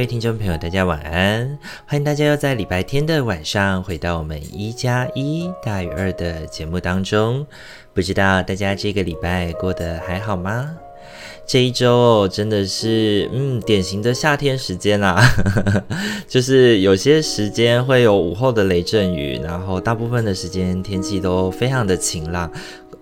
各位听众朋友，大家晚安！欢迎大家又在礼拜天的晚上回到我们一加一大于二的节目当中。不知道大家这个礼拜过得还好吗？这一周真的是，嗯，典型的夏天时间啦，就是有些时间会有午后的雷阵雨，然后大部分的时间天气都非常的晴朗，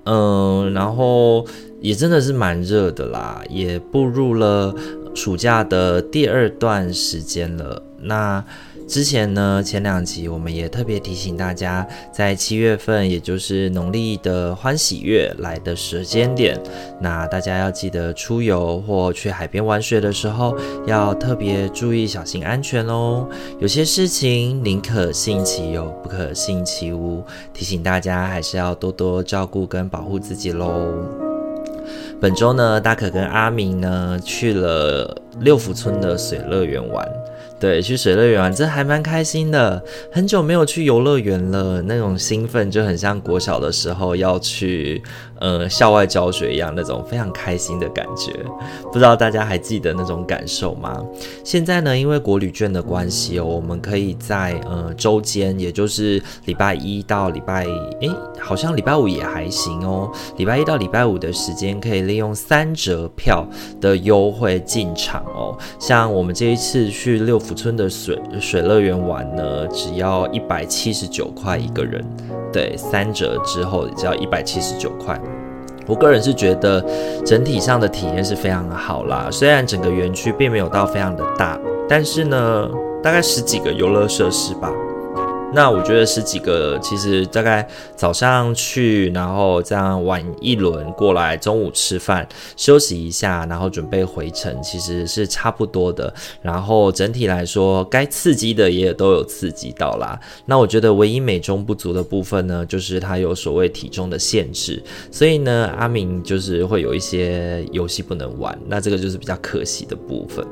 嗯，然后也真的是蛮热的啦，也步入了。暑假的第二段时间了，那之前呢，前两集我们也特别提醒大家，在七月份，也就是农历的欢喜月来的时间点，那大家要记得出游或去海边玩水的时候，要特别注意小心安全哦。有些事情宁可信其有，不可信其无，提醒大家还是要多多照顾跟保护自己喽。本周呢，大可跟阿明呢去了六福村的水乐园玩。对，去水乐园玩，这还蛮开心的。很久没有去游乐园了，那种兴奋就很像国小的时候要去呃校外教学一样，那种非常开心的感觉。不知道大家还记得那种感受吗？现在呢，因为国旅券的关系哦，我们可以在呃周间，也就是礼拜一到礼拜诶，好像礼拜五也还行哦。礼拜一到礼拜五的时间，可以利用三折票的优惠进场哦。像我们这一次去六。福村的水水乐园玩呢，只要一百七十九块一个人，对，三折之后只要一百七十九块。我个人是觉得整体上的体验是非常的好啦，虽然整个园区并没有到非常的大，但是呢，大概十几个游乐设施吧。那我觉得十几个，其实大概早上去，然后这样玩一轮过来，中午吃饭休息一下，然后准备回程，其实是差不多的。然后整体来说，该刺激的也都有刺激到啦。那我觉得唯一美中不足的部分呢，就是它有所谓体重的限制，所以呢，阿明就是会有一些游戏不能玩，那这个就是比较可惜的部分。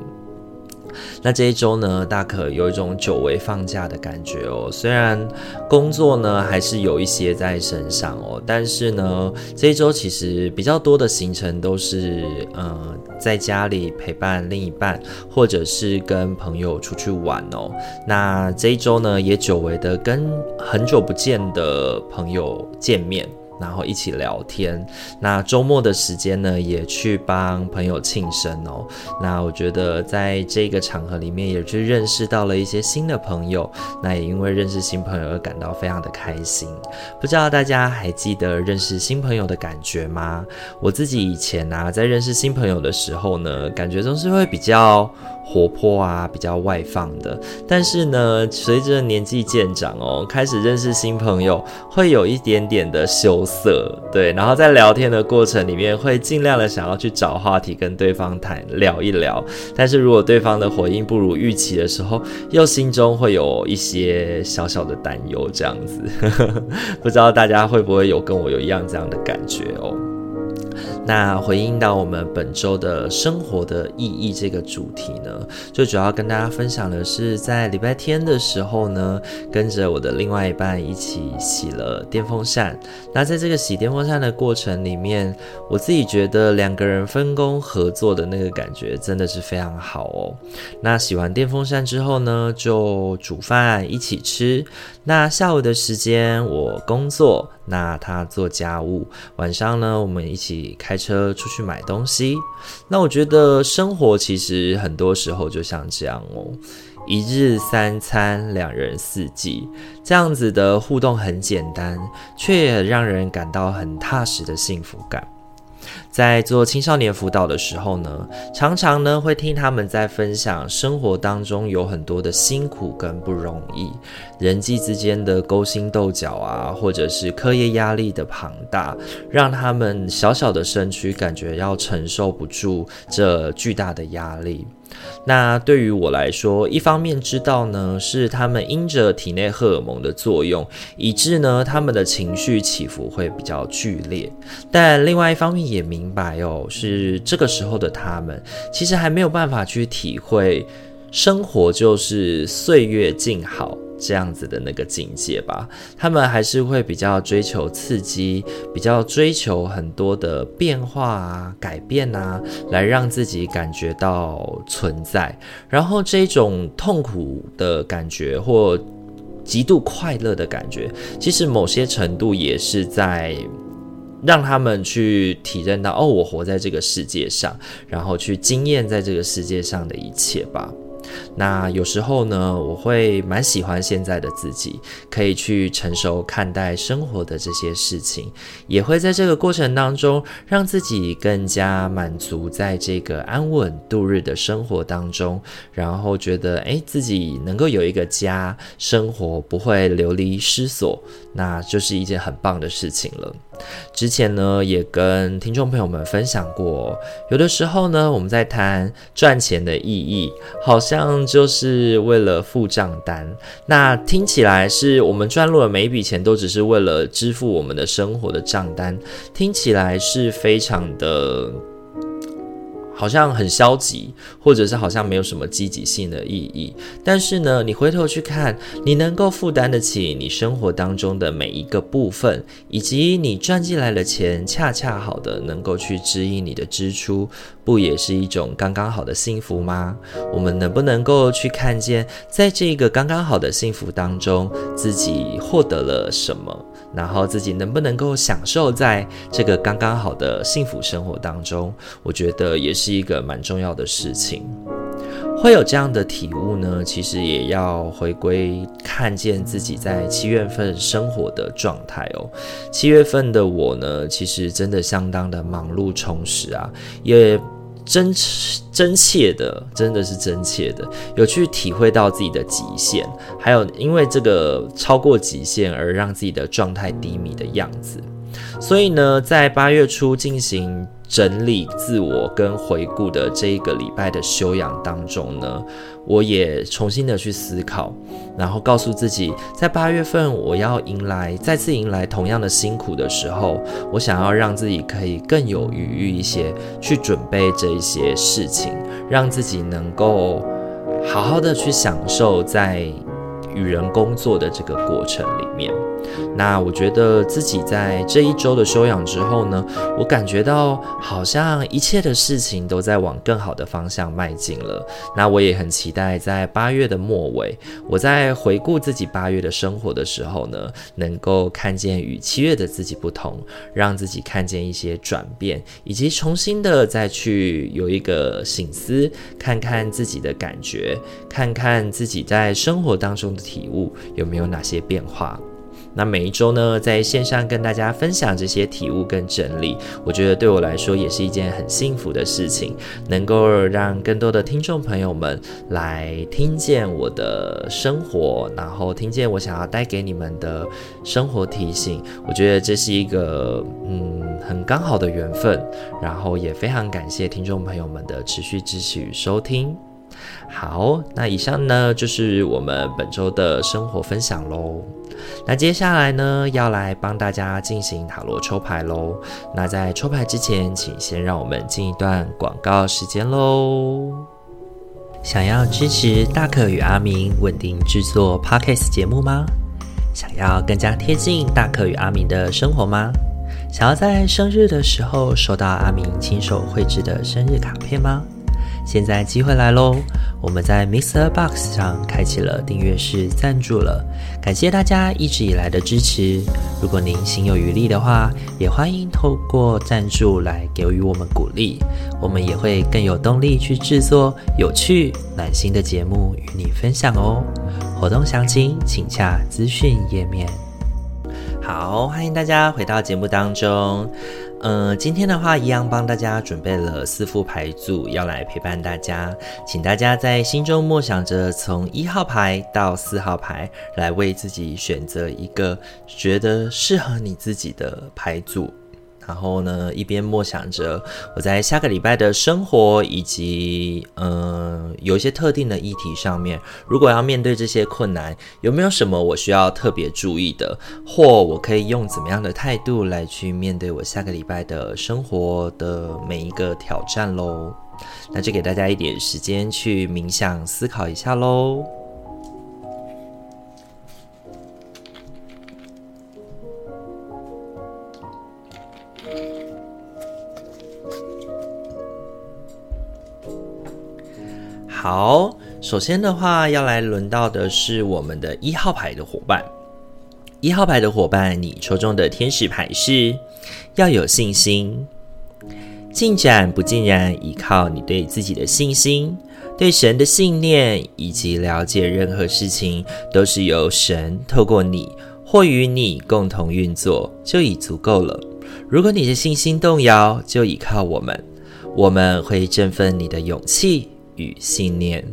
那这一周呢，大可有一种久违放假的感觉哦。虽然工作呢还是有一些在身上哦，但是呢，这一周其实比较多的行程都是呃在家里陪伴另一半，或者是跟朋友出去玩哦。那这一周呢，也久违的跟很久不见的朋友见面。然后一起聊天，那周末的时间呢，也去帮朋友庆生哦。那我觉得在这个场合里面，也去认识到了一些新的朋友。那也因为认识新朋友而感到非常的开心。不知道大家还记得认识新朋友的感觉吗？我自己以前啊，在认识新朋友的时候呢，感觉总是会比较活泼啊，比较外放的。但是呢，随着年纪渐长哦，开始认识新朋友，会有一点点的羞色，对。然后在聊天的过程里面，会尽量的想要去找话题跟对方谈聊一聊。但是如果对方的回应不如预期的时候，又心中会有一些小小的担忧，这样子。不知道大家会不会有跟我有一样这样的感觉哦？那回应到我们本周的生活的意义这个主题呢，最主要跟大家分享的是，在礼拜天的时候呢，跟着我的另外一半一起洗了电风扇。那在这个洗电风扇的过程里面，我自己觉得两个人分工合作的那个感觉真的是非常好哦。那洗完电风扇之后呢，就煮饭一起吃。那下午的时间我工作，那他做家务。晚上呢，我们一起开车出去买东西，那我觉得生活其实很多时候就像这样哦，一日三餐，两人四季，这样子的互动很简单，却也让人感到很踏实的幸福感。在做青少年辅导的时候呢，常常呢会听他们在分享生活当中有很多的辛苦跟不容易，人际之间的勾心斗角啊，或者是课业压力的庞大，让他们小小的身躯感觉要承受不住这巨大的压力。那对于我来说，一方面知道呢，是他们因着体内荷尔蒙的作用，以致呢他们的情绪起伏会比较剧烈。但另外一方面也明白哦，是这个时候的他们，其实还没有办法去体会生活就是岁月静好。这样子的那个境界吧，他们还是会比较追求刺激，比较追求很多的变化啊、改变啊，来让自己感觉到存在。然后这种痛苦的感觉或极度快乐的感觉，其实某些程度也是在让他们去体认到，哦，我活在这个世界上，然后去经验在这个世界上的一切吧。那有时候呢，我会蛮喜欢现在的自己，可以去成熟看待生活的这些事情，也会在这个过程当中让自己更加满足，在这个安稳度日的生活当中，然后觉得诶，自己能够有一个家，生活不会流离失所，那就是一件很棒的事情了。之前呢，也跟听众朋友们分享过，有的时候呢，我们在谈赚钱的意义，好像就是为了付账单。那听起来是我们赚入的每一笔钱都只是为了支付我们的生活的账单，听起来是非常的。好像很消极，或者是好像没有什么积极性的意义。但是呢，你回头去看，你能够负担得起你生活当中的每一个部分，以及你赚进来的钱，恰恰好的能够去支应你的支出，不也是一种刚刚好的幸福吗？我们能不能够去看见，在这个刚刚好的幸福当中，自己获得了什么？然后自己能不能够享受在这个刚刚好的幸福生活当中，我觉得也是是一个蛮重要的事情。会有这样的体悟呢，其实也要回归看见自己在七月份生活的状态哦。七月份的我呢，其实真的相当的忙碌充实啊，也。真真切的，真的是真切的，有去体会到自己的极限，还有因为这个超过极限而让自己的状态低迷的样子。所以呢，在八月初进行整理自我跟回顾的这一个礼拜的修养当中呢，我也重新的去思考，然后告诉自己，在八月份我要迎来再次迎来同样的辛苦的时候，我想要让自己可以更有余裕一些去准备这一些事情，让自己能够好好的去享受在与人工作的这个过程里面。那我觉得自己在这一周的休养之后呢，我感觉到好像一切的事情都在往更好的方向迈进了。那我也很期待在八月的末尾，我在回顾自己八月的生活的时候呢，能够看见与七月的自己不同，让自己看见一些转变，以及重新的再去有一个醒思，看看自己的感觉，看看自己在生活当中的体悟有没有哪些变化。那每一周呢，在线上跟大家分享这些体悟跟整理，我觉得对我来说也是一件很幸福的事情，能够让更多的听众朋友们来听见我的生活，然后听见我想要带给你们的生活提醒。我觉得这是一个嗯很刚好的缘分，然后也非常感谢听众朋友们的持续支持与收听。好，那以上呢就是我们本周的生活分享喽。那接下来呢，要来帮大家进行塔罗抽牌喽。那在抽牌之前，请先让我们进一段广告时间喽。想要支持大可与阿明稳定制作 Podcast 节目吗？想要更加贴近大可与阿明的生活吗？想要在生日的时候收到阿明亲手绘制的生日卡片吗？现在机会来喽！我们在 Mr. Box 上开启了订阅式赞助了，感谢大家一直以来的支持。如果您心有余力的话，也欢迎透过赞助来给予我们鼓励，我们也会更有动力去制作有趣、暖心的节目与你分享哦。活动详情请洽资讯页面。好，欢迎大家回到节目当中。呃，今天的话一样帮大家准备了四副牌组，要来陪伴大家，请大家在心中默想着，从一号牌到四号牌，来为自己选择一个觉得适合你自己的牌组。然后呢，一边默想着我在下个礼拜的生活，以及嗯、有一些特定的议题上面，如果要面对这些困难，有没有什么我需要特别注意的，或我可以用怎么样的态度来去面对我下个礼拜的生活的每一个挑战喽？那就给大家一点时间去冥想思考一下喽。好，首先的话要来轮到的是我们的一号牌的伙伴。一号牌的伙伴，你抽中的天使牌是要有信心。进展不尽然依靠你对自己的信心，对神的信念，以及了解任何事情都是由神透过你或与你共同运作，就已足够了。如果你的信心动摇，就依靠我们，我们会振奋你的勇气。与信念，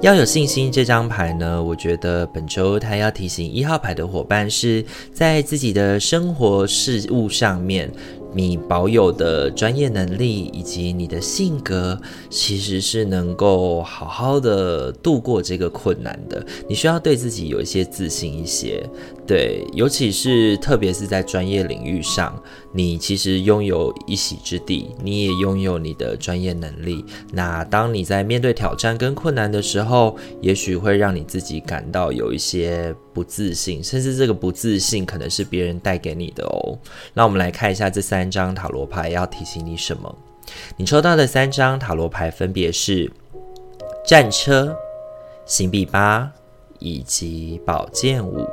要有信心。这张牌呢，我觉得本周他要提醒一号牌的伙伴是在自己的生活事务上面。你保有的专业能力以及你的性格，其实是能够好好的度过这个困难的。你需要对自己有一些自信一些，对，尤其是特别是在专业领域上，你其实拥有一席之地，你也拥有你的专业能力。那当你在面对挑战跟困难的时候，也许会让你自己感到有一些。不自信，甚至这个不自信可能是别人带给你的哦。那我们来看一下这三张塔罗牌要提醒你什么？你抽到的三张塔罗牌分别是战车、星币八以及宝剑五。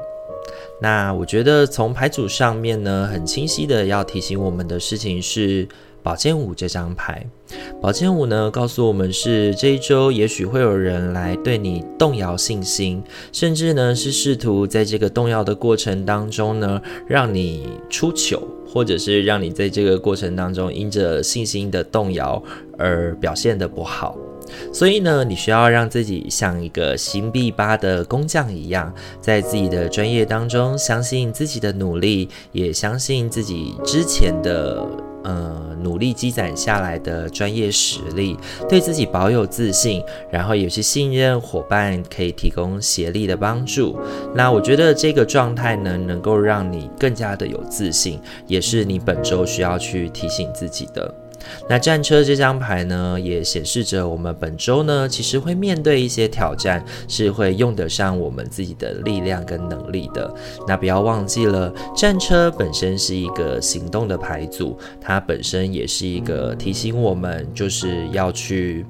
那我觉得从牌组上面呢，很清晰的要提醒我们的事情是。宝剑五这张牌，宝剑五呢，告诉我们是这一周，也许会有人来对你动摇信心，甚至呢是试图在这个动摇的过程当中呢，让你出糗，或者是让你在这个过程当中因着信心的动摇而表现得不好。所以呢，你需要让自己像一个星币八的工匠一样，在自己的专业当中相信自己的努力，也相信自己之前的。呃，努力积攒下来的专业实力，对自己保有自信，然后也是信任伙伴可以提供协力的帮助。那我觉得这个状态呢，能够让你更加的有自信，也是你本周需要去提醒自己的。那战车这张牌呢，也显示着我们本周呢，其实会面对一些挑战，是会用得上我们自己的力量跟能力的。那不要忘记了，战车本身是一个行动的牌组，它本身也是一个提醒我们，就是要去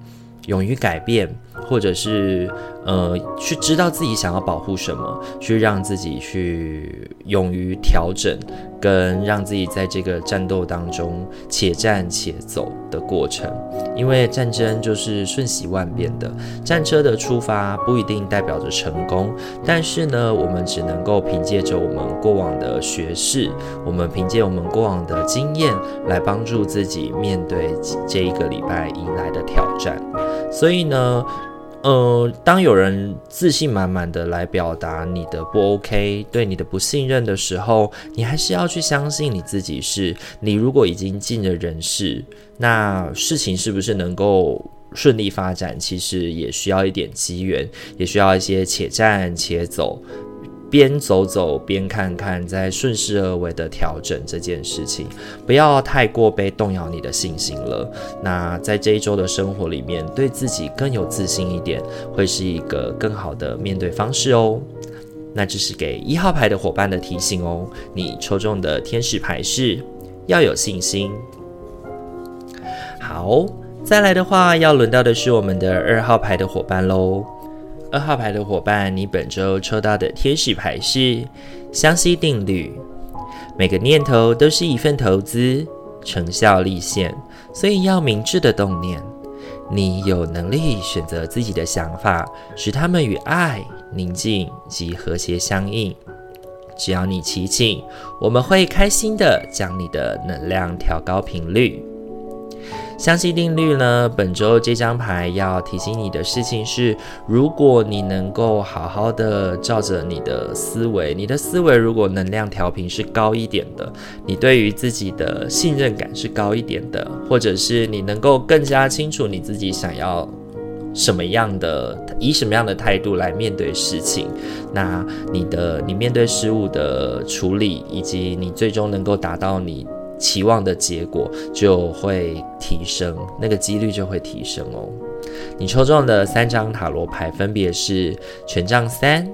勇于改变，或者是。呃，去知道自己想要保护什么，去让自己去勇于调整，跟让自己在这个战斗当中且战且走的过程。因为战争就是瞬息万变的，战车的出发不一定代表着成功，但是呢，我们只能够凭借着我们过往的学识，我们凭借我们过往的经验来帮助自己面对这一个礼拜迎来的挑战。所以呢。呃，当有人自信满满的来表达你的不 OK，对你的不信任的时候，你还是要去相信你自己是。你如果已经尽了人事，那事情是不是能够顺利发展？其实也需要一点机缘，也需要一些且战且走。边走走边看看，再顺势而为的调整这件事情，不要太过被动摇你的信心了。那在这一周的生活里面，对自己更有自信一点，会是一个更好的面对方式哦。那这是给一号牌的伙伴的提醒哦。你抽中的天使牌是要有信心。好，再来的话，要轮到的是我们的二号牌的伙伴喽。二号牌的伙伴，你本周抽到的天使牌是相吸定律。每个念头都是一份投资，成效立现，所以要明智的动念。你有能力选择自己的想法，使他们与爱、宁静及和谐相应。只要你祈请，我们会开心的将你的能量调高频率。相信定律呢，本周这张牌要提醒你的事情是：如果你能够好好的照着你的思维，你的思维如果能量调频是高一点的，你对于自己的信任感是高一点的，或者是你能够更加清楚你自己想要什么样的，以什么样的态度来面对事情，那你的你面对事物的处理，以及你最终能够达到你。期望的结果就会提升，那个几率就会提升哦。你抽中的三张塔罗牌分别是权杖三、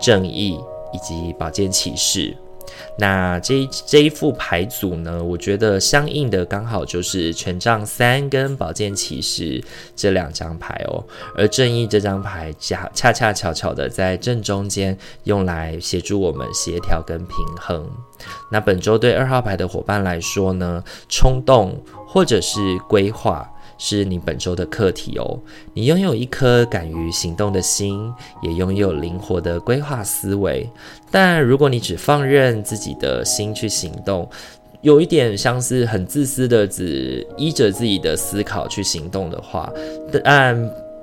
正义以及宝剑骑士。那这这一副牌组呢，我觉得相应的刚好就是权杖三跟宝剑骑士这两张牌哦，而正义这张牌恰恰恰巧巧的在正中间，用来协助我们协调跟平衡。那本周对二号牌的伙伴来说呢，冲动或者是规划。是你本周的课题哦。你拥有一颗敢于行动的心，也拥有灵活的规划思维。但如果你只放任自己的心去行动，有一点像是很自私的，只依着自己的思考去行动的话，但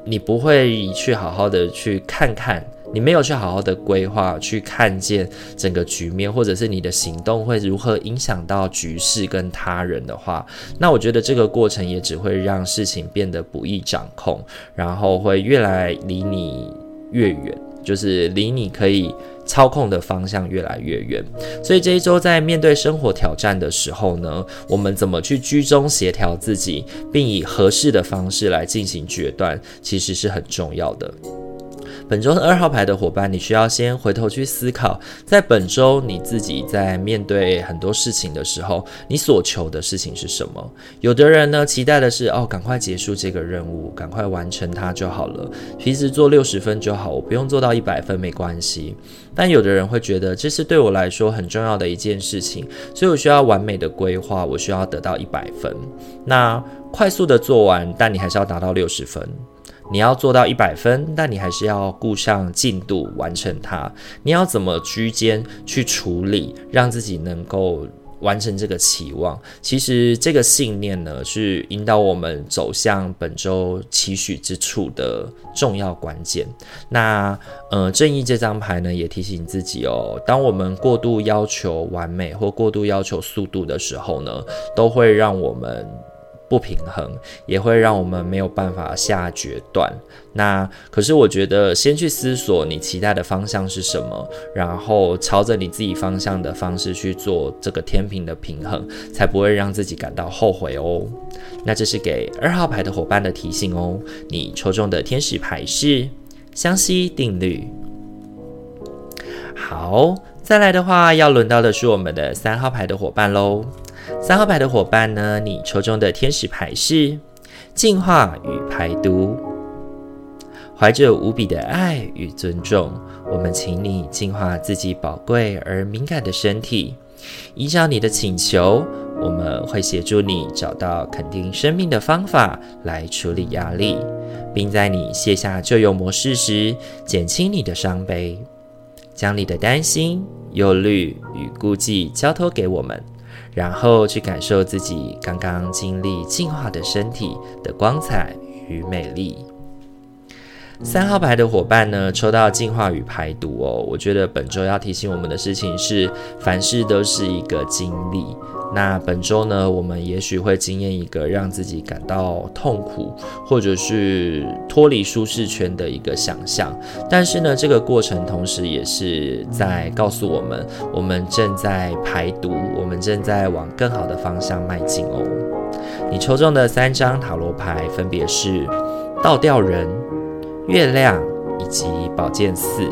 你不会去好好的去看看。你没有去好好的规划，去看见整个局面，或者是你的行动会如何影响到局势跟他人的话，那我觉得这个过程也只会让事情变得不易掌控，然后会越来离你越远，就是离你可以操控的方向越来越远。所以这一周在面对生活挑战的时候呢，我们怎么去居中协调自己，并以合适的方式来进行决断，其实是很重要的。本周二号牌的伙伴，你需要先回头去思考，在本周你自己在面对很多事情的时候，你所求的事情是什么？有的人呢，期待的是哦，赶快结束这个任务，赶快完成它就好了。平时做六十分就好，我不用做到一百分没关系。但有的人会觉得这是对我来说很重要的一件事情，所以我需要完美的规划，我需要得到一百分。那快速的做完，但你还是要达到六十分。你要做到一百分，但你还是要顾上进度完成它。你要怎么居间去处理，让自己能够完成这个期望？其实这个信念呢，是引导我们走向本周期许之处的重要关键。那呃，正义这张牌呢，也提醒自己哦，当我们过度要求完美或过度要求速度的时候呢，都会让我们。不平衡也会让我们没有办法下决断。那可是我觉得，先去思索你期待的方向是什么，然后朝着你自己方向的方式去做这个天平的平衡，才不会让自己感到后悔哦。那这是给二号牌的伙伴的提醒哦。你抽中的天使牌是相吸定律。好，再来的话，要轮到的是我们的三号牌的伙伴喽。三号牌的伙伴呢，你抽中的天使牌是净化与排毒。怀着无比的爱与尊重，我们请你净化自己宝贵而敏感的身体。依照你的请求，我们会协助你找到肯定生命的方法来处理压力，并在你卸下旧有模式时，减轻你的伤悲。将你的担心、忧虑与顾忌交托给我们。然后去感受自己刚刚经历进化的身体的光彩与美丽。三号牌的伙伴呢，抽到进化与排毒哦。我觉得本周要提醒我们的事情是，凡事都是一个经历。那本周呢，我们也许会经验一个让自己感到痛苦，或者是脱离舒适圈的一个想象。但是呢，这个过程同时也是在告诉我们，我们正在排毒，我们正在往更好的方向迈进哦。你抽中的三张塔罗牌分别是倒吊人、月亮以及宝剑四。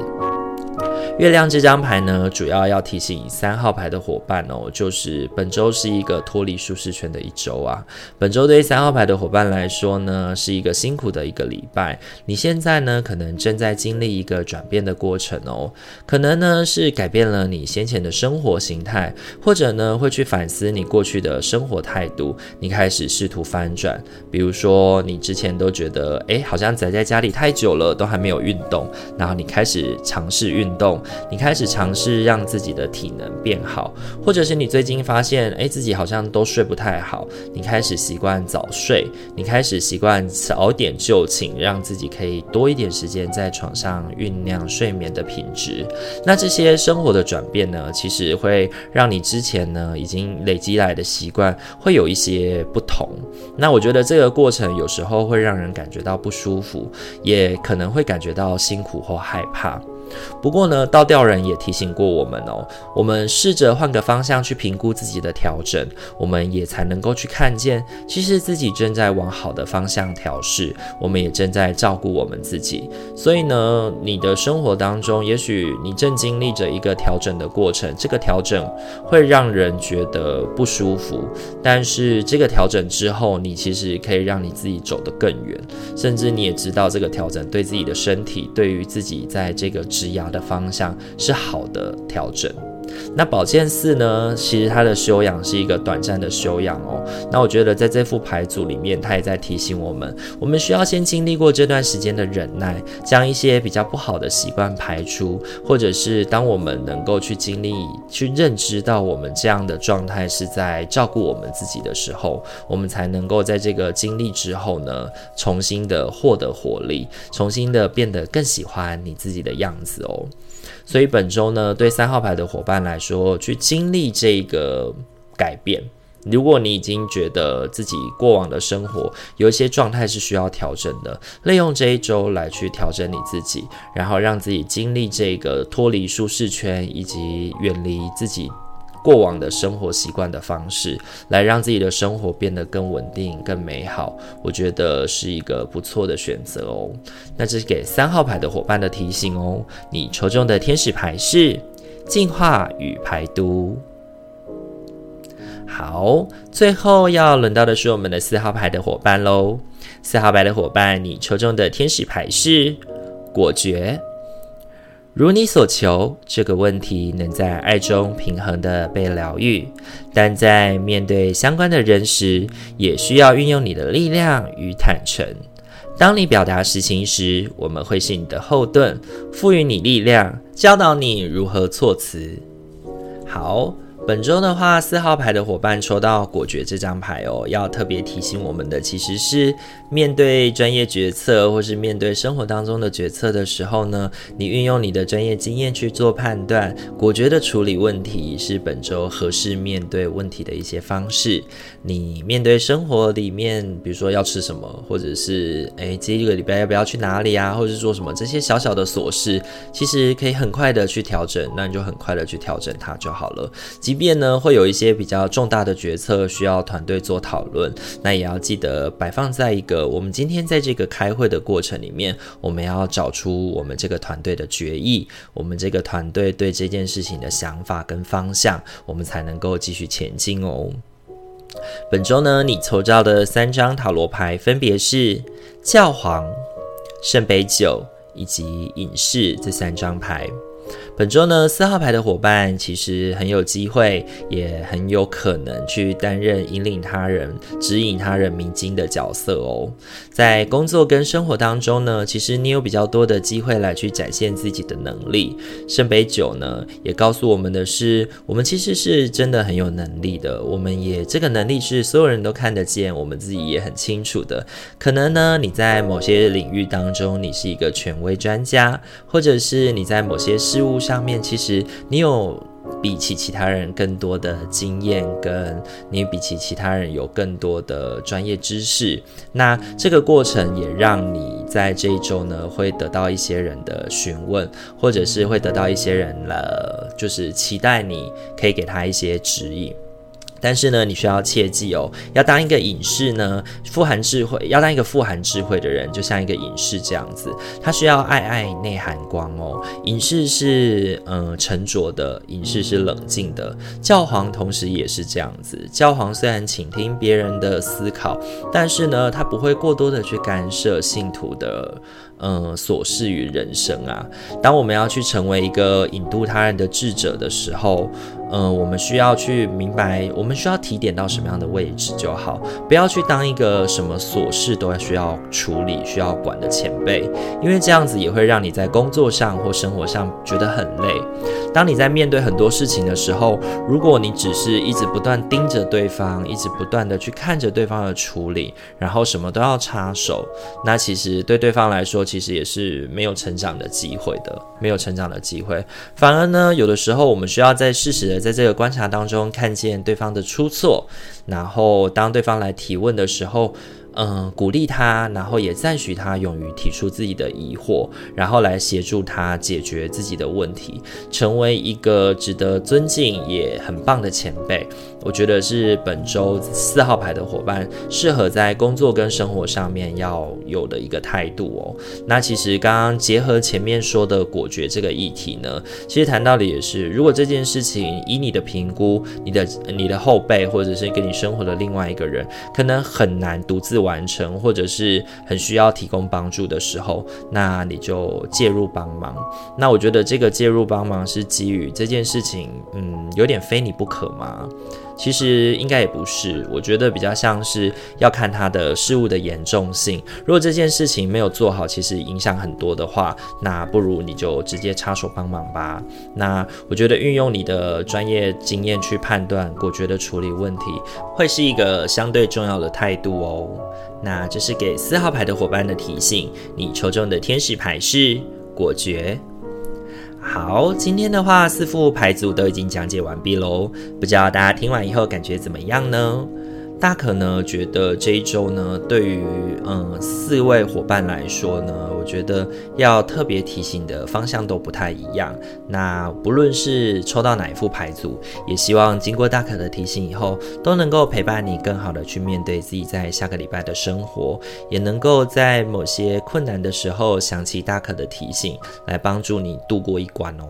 月亮这张牌呢，主要要提醒三号牌的伙伴哦，就是本周是一个脱离舒适圈的一周啊。本周对三号牌的伙伴来说呢，是一个辛苦的一个礼拜。你现在呢，可能正在经历一个转变的过程哦，可能呢是改变了你先前的生活形态，或者呢会去反思你过去的生活态度。你开始试图翻转，比如说你之前都觉得，诶，好像宅在家里太久了，都还没有运动，然后你开始尝试运动。你开始尝试让自己的体能变好，或者是你最近发现，诶，自己好像都睡不太好，你开始习惯早睡，你开始习惯早点就寝，让自己可以多一点时间在床上酝酿睡眠的品质。那这些生活的转变呢，其实会让你之前呢已经累积来的习惯会有一些不同。那我觉得这个过程有时候会让人感觉到不舒服，也可能会感觉到辛苦或害怕。不过呢，倒吊人也提醒过我们哦，我们试着换个方向去评估自己的调整，我们也才能够去看见，其实自己正在往好的方向调试，我们也正在照顾我们自己。所以呢，你的生活当中，也许你正经历着一个调整的过程，这个调整会让人觉得不舒服，但是这个调整之后，你其实可以让你自己走得更远，甚至你也知道这个调整对自己的身体，对于自己在这个。职涯的方向是好的调整。那宝剑四呢？其实它的修养是一个短暂的修养哦。那我觉得在这副牌组里面，它也在提醒我们，我们需要先经历过这段时间的忍耐，将一些比较不好的习惯排出，或者是当我们能够去经历、去认知到我们这样的状态是在照顾我们自己的时候，我们才能够在这个经历之后呢，重新的获得活力，重新的变得更喜欢你自己的样子哦。所以本周呢，对三号牌的伙伴来说，去经历这个改变。如果你已经觉得自己过往的生活有一些状态是需要调整的，利用这一周来去调整你自己，然后让自己经历这个脱离舒适圈以及远离自己。过往的生活习惯的方式，来让自己的生活变得更稳定、更美好，我觉得是一个不错的选择哦。那这是给三号牌的伙伴的提醒哦。你抽中的天使牌是净化与排毒。好，最后要轮到的是我们的四号牌的伙伴喽。四号牌的伙伴，你抽中的天使牌是果决。如你所求，这个问题能在爱中平衡地被疗愈，但在面对相关的人时，也需要运用你的力量与坦诚。当你表达实情时，我们会是你的后盾，赋予你力量，教导你如何措辞。好。本周的话，四号牌的伙伴抽到果决这张牌哦，要特别提醒我们的其实是面对专业决策或是面对生活当中的决策的时候呢，你运用你的专业经验去做判断，果决的处理问题是本周合适面对问题的一些方式。你面对生活里面，比如说要吃什么，或者是诶，这一个礼拜要不要去哪里啊，或者是做什么这些小小的琐事，其实可以很快的去调整，那你就很快的去调整它就好了。即便呢，会有一些比较重大的决策需要团队做讨论，那也要记得摆放在一个我们今天在这个开会的过程里面，我们要找出我们这个团队的决议，我们这个团队对这件事情的想法跟方向，我们才能够继续前进哦。本周呢，你抽到的三张塔罗牌分别是教皇、圣杯九以及隐士这三张牌。本周呢，四号牌的伙伴其实很有机会，也很有可能去担任引领他人、指引他人迷津的角色哦。在工作跟生活当中呢，其实你有比较多的机会来去展现自己的能力。圣杯九呢，也告诉我们的是，我们其实是真的很有能力的。我们也这个能力是所有人都看得见，我们自己也很清楚的。可能呢，你在某些领域当中，你是一个权威专家，或者是你在某些事物上面，其实你有比起其他人更多的经验，跟你比起其他人有更多的专业知识。那这个过程也让你在这一周呢，会得到一些人的询问，或者是会得到一些人了，就是期待你可以给他一些指引。但是呢，你需要切记哦，要当一个隐士呢，富含智慧，要当一个富含智慧的人，就像一个隐士这样子，他需要爱爱内含光哦。隐士是嗯沉着的，隐士是冷静的。教皇同时也是这样子，教皇虽然倾听别人的思考，但是呢，他不会过多的去干涉信徒的。嗯琐事与人生啊。当我们要去成为一个引渡他人的智者的时候，嗯，我们需要去明白，我们需要提点到什么样的位置就好，不要去当一个什么琐事都要需要处理、需要管的前辈，因为这样子也会让你在工作上或生活上觉得很累。当你在面对很多事情的时候，如果你只是一直不断盯着对方，一直不断的去看着对方的处理，然后什么都要插手，那其实对对方来说，其实也是没有成长的机会的，没有成长的机会。反而呢，有的时候我们需要在适时的。在这个观察当中，看见对方的出错，然后当对方来提问的时候。嗯，鼓励他，然后也赞许他勇于提出自己的疑惑，然后来协助他解决自己的问题，成为一个值得尊敬也很棒的前辈。我觉得是本周四号牌的伙伴适合在工作跟生活上面要有的一个态度哦。那其实刚刚结合前面说的果决这个议题呢，其实谈到的也是，如果这件事情以你的评估，你的你的后辈或者是跟你生活的另外一个人，可能很难独自完成，或者是很需要提供帮助的时候，那你就介入帮忙。那我觉得这个介入帮忙是基于这件事情，嗯，有点非你不可吗？其实应该也不是，我觉得比较像是要看他的事物的严重性。如果这件事情没有做好，其实影响很多的话，那不如你就直接插手帮忙吧。那我觉得运用你的专业经验去判断，果决的处理问题，会是一个相对重要的态度哦。那这是给四号牌的伙伴的提醒，你抽中的天使牌是果决。好，今天的话，四副牌组都已经讲解完毕喽。不知道大家听完以后感觉怎么样呢？大可呢觉得这一周呢，对于嗯四位伙伴来说呢，我觉得要特别提醒的方向都不太一样。那不论是抽到哪一副牌组，也希望经过大可的提醒以后，都能够陪伴你更好的去面对自己在下个礼拜的生活，也能够在某些困难的时候想起大可的提醒，来帮助你度过一关哦。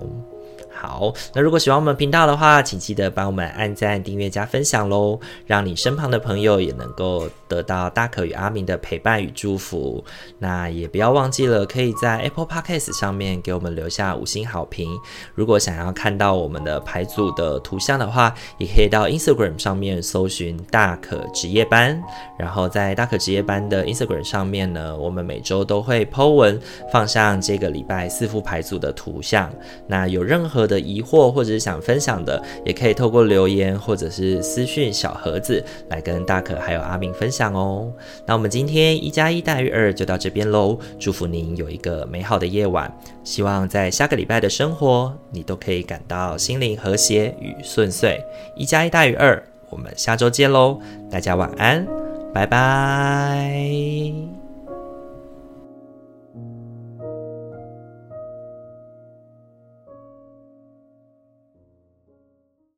好，那如果喜欢我们频道的话，请记得帮我们按赞、订阅、加分享喽，让你身旁的朋友也能够得到大可与阿明的陪伴与祝福。那也不要忘记了，可以在 Apple Podcast 上面给我们留下五星好评。如果想要看到我们的牌组的图像的话，也可以到 Instagram 上面搜寻大可职业班。然后在大可职业班的 Instagram 上面呢，我们每周都会 po 文放上这个礼拜四副牌组的图像。那有任何的疑惑或者是想分享的，也可以透过留言或者是私讯小盒子来跟大可还有阿明分享哦。那我们今天一加一大于二就到这边喽，祝福您有一个美好的夜晚，希望在下个礼拜的生活你都可以感到心灵和谐与顺遂。一加一大于二，我们下周见喽，大家晚安，拜拜。